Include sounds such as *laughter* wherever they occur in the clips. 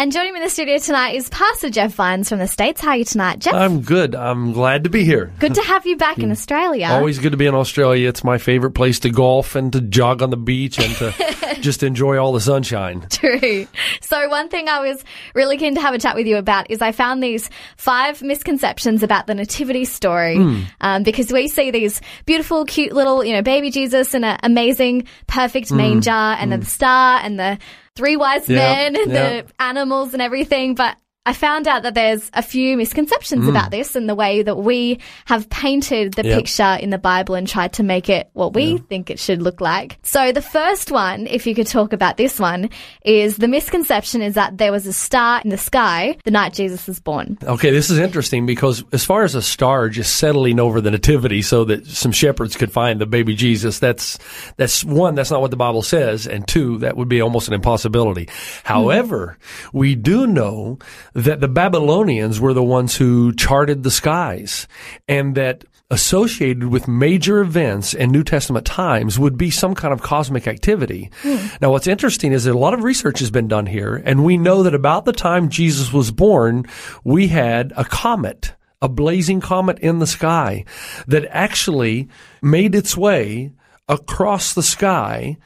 And joining me in the studio tonight is Pastor Jeff Vines from the States. How are you tonight, Jeff? I'm good. I'm glad to be here. good to have you back in *laughs* Australia. Always good to be in Australia. It's my favorite place to golf and to jog on the beach and to *laughs* just enjoy all the sunshine. True. So one thing I was really keen to have a chat with you about is I found these five misconceptions about the nativity story Hmm. um, because we see these beautiful, cute little, you know, baby Jesus and an amazing, perfect Hmm. manger and then the star and the three wise Yeah, men and yeah. the animals and everything, but I found out that there's a few misconceptions about this and the way that we have painted the Hmm. Yeah. picture in the Bible and tried to make it what we think it should look like. So the first one, if you could talk about this one, is the misconception is that there was a star in the sky the night Jesus was born. Okay, this is interesting because as far as a star just settling over the nativity so that some shepherds could find the baby Jesus, that's that's one, that's not what the Bible says, and two, that would be almost an impossibility. However, we do know that the Babylonians were the ones who charted the skies and that associated with major events in New Testament times would be some kind of cosmic activity. Hmm. Now, what's interesting is that a lot of research has been done here, and we know that about the time Jesus was born, we had a comet, a blazing comet in the sky that actually made its way across the sky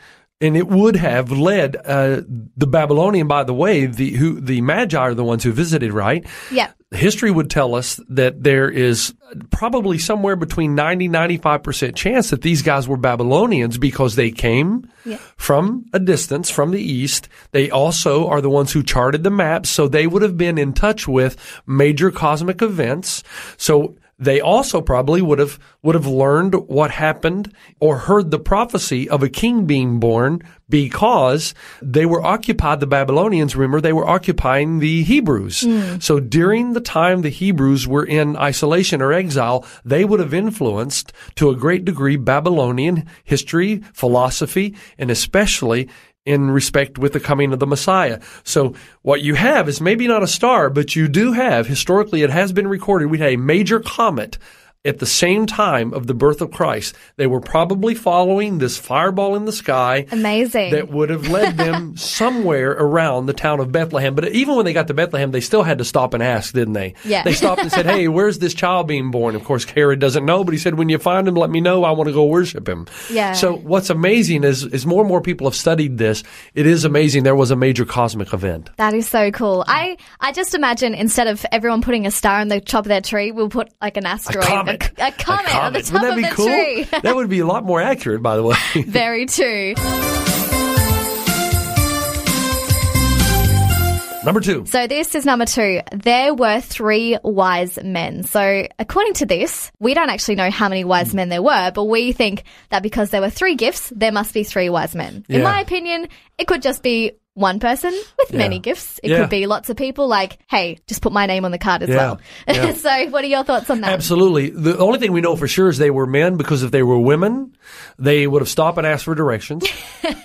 and it would have led uh, the Babylonian. By the way, the who the Magi are the ones who visited, right? Yeah. History would tell us that there is probably somewhere between 90 95% chance that these guys were Babylonians because they came Yeah. from a distance from the east. They also are the ones who charted the maps, so they would have been in touch with major cosmic events. So they also probably would have would have learned what happened or heard the prophecy of a king being born because they were occupied the Babylonians remember they were occupying the Hebrews. Hmm. So during the time the Hebrews were in isolation or exile they would have influenced to a great degree Babylonian history philosophy and especially in respect with the coming of the Messiah. So what you have is maybe not a star, but you do have, historically it has been recorded, we had a major comet at the same time of the birth of Christ. They were probably following this fireball in the sky Amazing. that would have led *laughs* them somewhere around the town of Bethlehem. But even when they got to Bethlehem, they still had to stop and ask, didn't they? Yeah. They stopped and said, Hey, where's this child being born? Of course, Herod doesn't know, but he said, When you find him, let me know. I want to go worship him. Yeah. So what's amazing is, is more and more people have studied this. It is amazing. There was a major cosmic event. that is so cool. I, I just imagine instead of everyone putting a star on the top of their tree, we'll put like an asteroid, comet. a, a comet, on the top Wouldn't that of be the cool? tree. *laughs* that would be a lot more accurate, by the way. *laughs* Very true. Number two. So this is number two. There were three wise men. So according to this, we don't actually know how many wise hmm. men there were, but we think that because there were three gifts, there must be three wise men. In my opinion, it could just be one person with many gifts. It Yeah. could be lots of people like, hey, just put my name on the card as Yeah. well. Yeah. *laughs* so what are your thoughts on that? Absolutely. The only thing we know for sure is they were men because if they were women, they would have stopped and asked for directions.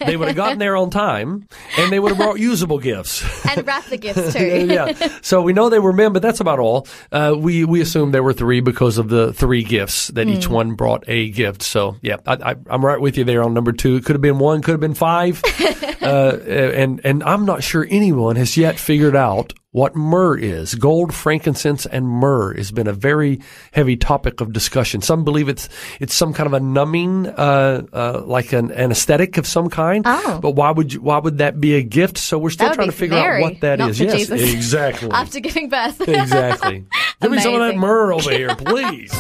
they would have gotten there on time and they would have brought usable gifts. *laughs* And wrap the gifts too. *laughs* yeah. So we know they were men, but that's about all. Uh, we, we assume there were three because of the three gifts that each one brought a gift. So yeah, I, I, I'm right with you there on number two. It could have been one, could have been five. uh, and, and I'm not sure anyone has yet figured out what myrrh is. Gold, frankincense, and myrrh has been a very heavy topic of discussion. Some believe it's it's some kind of a numbing, uh, uh, like an anesthetic of some kind. Oh. But why would you, why would that be a gift? So we're still trying to figure Mary, out what that is. Yes, Jesus. exactly. *laughs* After giving birth. *laughs* exactly. Give me some of that myrrh over here, *laughs* please.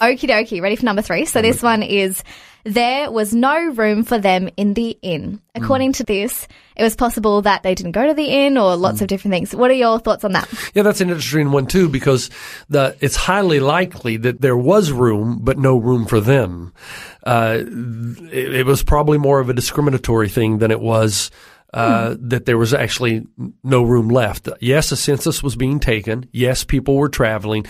Okie dokie. Ready for number three? So this one is there was no room for them in the inn. According to this, it was possible that they didn't go to the inn or lots of different things. What are your thoughts on that? Yeah, that's an interesting one too, because the it's highly likely that there was room, but no room for them. Uh, it, it was probably more of a discriminatory thing than it was uh, that there was actually no room left. Yes, a census was being taken. Yes, people were traveling,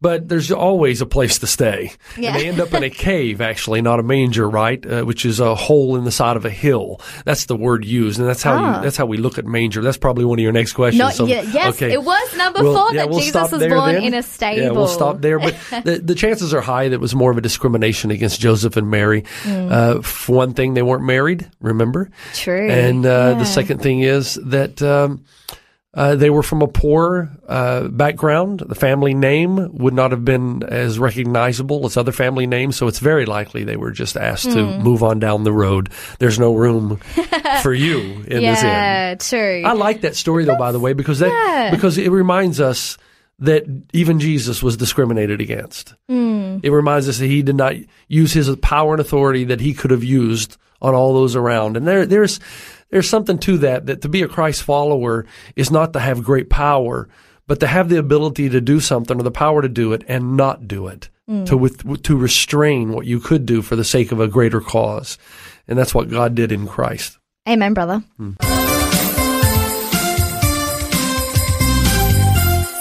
but there's always a place to stay. Yeah. And they end up in a cave, actually, not a manger, right? Uh, which is a hole in the side of a hill. That's the word used, and that's how Ah. you, that's how we look at manger. That's probably one of your next questions. So-. Yes, okay. it was number We'll- four yeah, that we'll Jesus was born then. in a stable. Yeah, we'll stop there. But *laughs* the, the chances are high that it was more of a discrimination against Joseph and Mary. Hmm. Uh, for one thing, they weren't married, remember? True. And uh, Yeah. The second thing is that um, uh, they were from a poor uh, background. The family name would not have been as recognizable as other family names, so it's very likely they were just asked to Hmm. move on down the road. There's no room *laughs* for you in this inn. yeah, true. I like that story though, by the way, because that Yeah. because it reminds us that even Jesus was discriminated against. Hmm. It reminds us that he did not use his power and authority that he could have used on all those around. And there there's there's something to that that to be a Christ follower is not to have great power, but to have the ability to do something or the power to do it and not do it. To with to restrain what you could do for the sake of a greater cause. And that's what God did in Christ. Amen, brother. Hmm.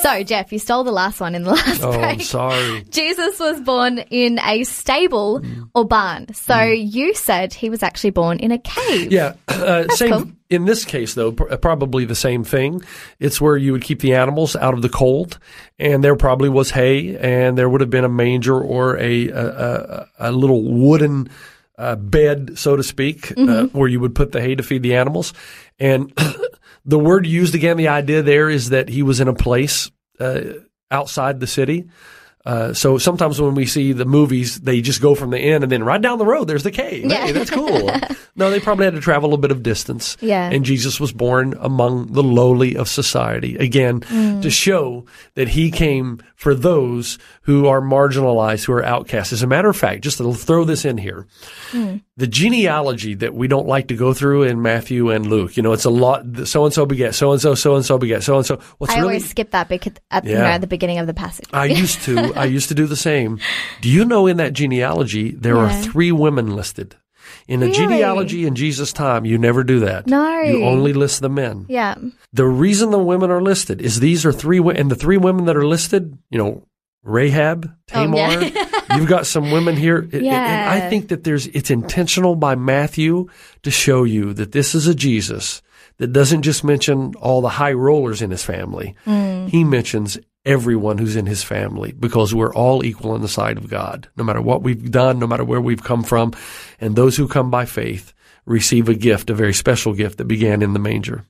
So, Jeff, you stole the last one in the *laughs* last Oh, I'm sorry. Jesus was born in a stable Mm. or barn. So you said he was actually born in a cave. Yeah, *clears throat* uh, same. cool. In this case, though, pr- probably the same thing. It's where you would keep the animals out of the cold, and there probably was hay, and there would have been a manger or a a, a, a little wooden uh, bed, so to speak, uh, where you would put the hay to feed the animals. And *clears throat* the word used again, the idea there is that he was in a place uh, outside the city. Uh, so sometimes when we see the movies, they just go from the end and then right down the road, there's the cave. Yeah. Hey, that's cool. *laughs* no, they probably had to travel a bit of distance. Yeah. And Jesus was born among the lowly of society. Again, Mm. to show that he came for those who are marginalized, who are outcasts. As a matter of fact, just to throw this in here, Mm. the genealogy that we don't like to go through in Matthew and Luke, you know, it's a lot, so and so beget, so and so, so and so beget, so and so. I really always skip that because at, Yeah. the beginning of the passage. I used to. *laughs* I used to do the same. Do you know in that genealogy there are three women listed? In a Really? genealogy in Jesus' time, you never do that. No. You only list the men. yeah. The reason the women are listed is these are three wo- and the three women that are listed, you know, Rahab, Tamar. Oh, yeah. *laughs* you've got some women here. It- it- and I think that there's it's intentional by Matthew to show you that this is a Jesus that doesn't just mention all the high rollers in his family. Mm. He mentions everyone who's in his family because we're all equal in the sight of God, no matter what we've done, no matter where we've come from. And those who come by faith receive a gift, a very special gift that began in the manger.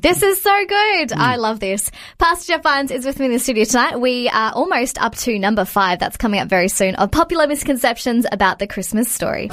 This is so good. Mm. I love this. Pastor Jeff Vines is with me in the studio tonight. We are almost up to number five. That's coming up very soon of popular misconceptions about the Christmas story.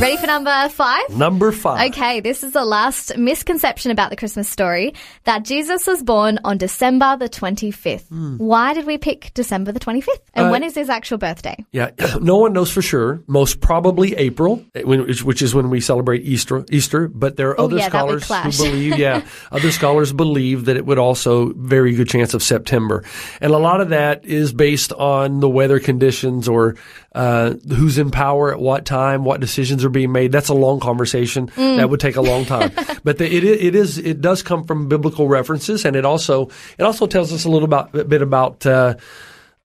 Ready for number five? Number five. Okay, this is the last misconception about the Christmas story that Jesus was born on December the 25th. Why did we pick December the 25th? And. Uh, when is his actual birthday? Yeah, *clears throat* no one knows for sure. Most probably April, eh, which is when we celebrate Easter. Easter, but there are Oh, other yeah, scholars who believe, yeah, *laughs* other scholars believe that it would also very good chance of September, and a lot of that is based on the weather conditions or uh, who's in power at what time, what decisions are being made. That's a long conversation Mm. that would take a long time, *laughs* but the, it it is it does come from biblical references, and it also it also tells us a little about, a bit about. Uh,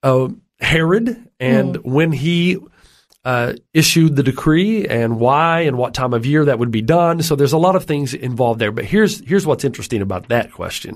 uh, Herod and when he uh, issued the decree and why and what time of year that would be done. So there's a lot of things involved there. But here's here's what's interesting about that question.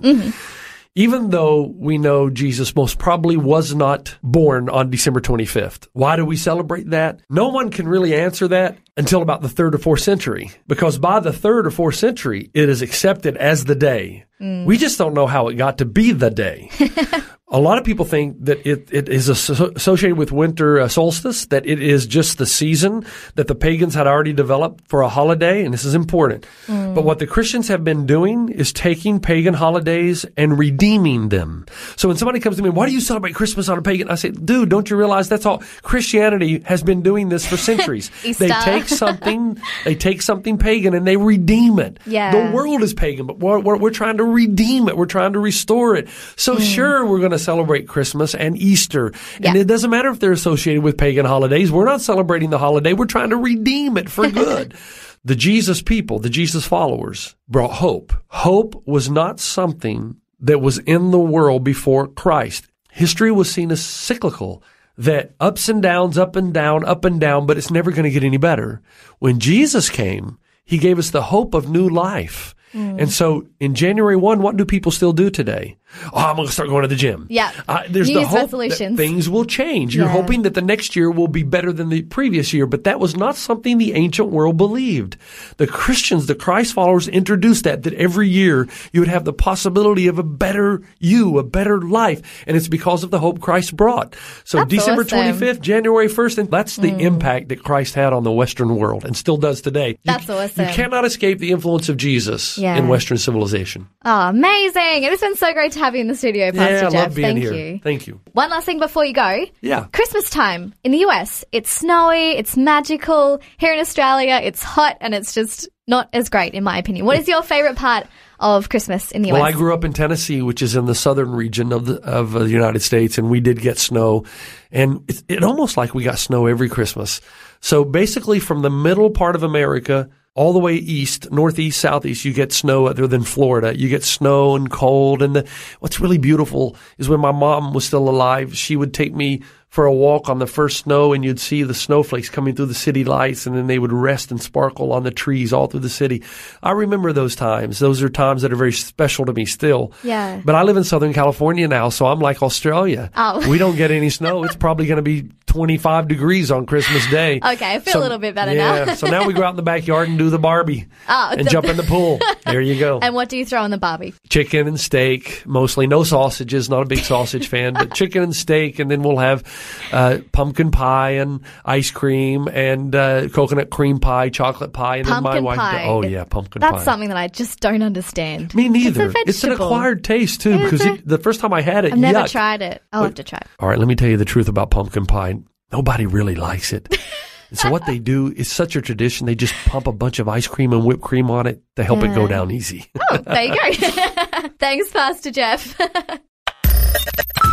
Even though we know Jesus most probably was not born on December 25th, why do we celebrate that? No one can really answer that until about the third or fourth century, because by the third or fourth century, it is accepted as the day. Mm. We just don't know how it got to be the day. *laughs* A lot of people think that it, it is associated with winter uh, solstice, that it is just the season that the pagans had already developed for a holiday, and this is important. But what the Christians have been doing is taking pagan holidays and redeeming them. So when somebody comes to me, why do you celebrate Christmas on a pagan? I say, dude, don't you realize that's all Christianity has been doing this for *laughs* centuries. They take *laughs* something, they take something pagan and they redeem it. Yeah. The world is pagan, but we're, we're, we're trying to redeem it. We're trying to restore it. So Hmm. sure, we're going to to celebrate Christmas and Easter. And Yeah. it doesn't matter if they're associated with pagan holidays. We're not celebrating the holiday. We're trying to redeem it for good. *laughs* the Jesus people, the Jesus followers brought hope. Hope was not something that was in the world before Christ. History was seen as cyclical. That ups and downs, up and down, up and down, but it's never going to get any better. When Jesus came, he gave us the hope of new life. Mm. And so in January 1, what do people still do today? Oh, I'm going to start going to the gym. Yeah. Uh, there's New the Year's hope that things will change. You're Yeah. hoping that the next year will be better than the previous year, but that was not something the ancient world believed. The Christians, the Christ followers introduced that, that every year you would have the possibility of a better you, a better life. And it's because of the hope Christ brought. So That's December awesome. 25th, January 1st, and that's the impact that Christ had on the Western world and still does today. You- That's awesome. You cannot escape the influence of Jesus Yeah. in Western civilization. Oh, amazing. It has been so great to have you in the studio, Pastor yeah, I Jeff. love being Thank here. you. Thank you. One last thing before you go. Yeah. Christmas time in the US. It's snowy, it's magical. Here in Australia, it's hot and it's just not as great, in my opinion. What is your favorite part of Christmas in the US? Well, I grew up in Tennessee, which is in the southern region of the of uh, the United States, and we did get snow, and it, it almost like we got snow every Christmas. So basically, from the middle part of America all the way east, northeast, southeast, you get snow other than Florida. You get snow and cold. And the, what's really beautiful is when my mom was still alive, she would take me for a walk on the first snow and you'd see the snowflakes coming through the city lights and then they would rest and sparkle on the trees all through the city. I remember those times. Those are times that are very special to me still. Yeah. But I live in Southern California now, so I'm like Australia. Oh. We don't get any snow. It's probably going to be 25 degrees on Christmas Day. *laughs* Okay, I feel a little bit better now. yeah, so now we go out in the backyard and do the Barbie *laughs* Oh, and the- jump in the pool. There you go. and what do you throw in the Barbie? chicken and steak, mostly. No sausages. Not a big sausage fan, but chicken and steak, and then we'll have uh, pumpkin pie and ice cream and uh, coconut cream pie, chocolate pie, and then my Pumpkin wife. pie. Oh yeah, pumpkin That's pie. That's something that I just don't understand. Me neither. It's, It's an acquired taste too, because it? it, the first time I had it, I've never yuck. tried it. I'll have to try it. All right, let me tell you the truth about pumpkin pie. Nobody really likes it. *laughs* So what they do is such a tradition. They just pump a bunch of ice cream and whipped cream on it to help it go down easy. Oh, there you go. *laughs* *laughs* Thanks, Pastor Jeff.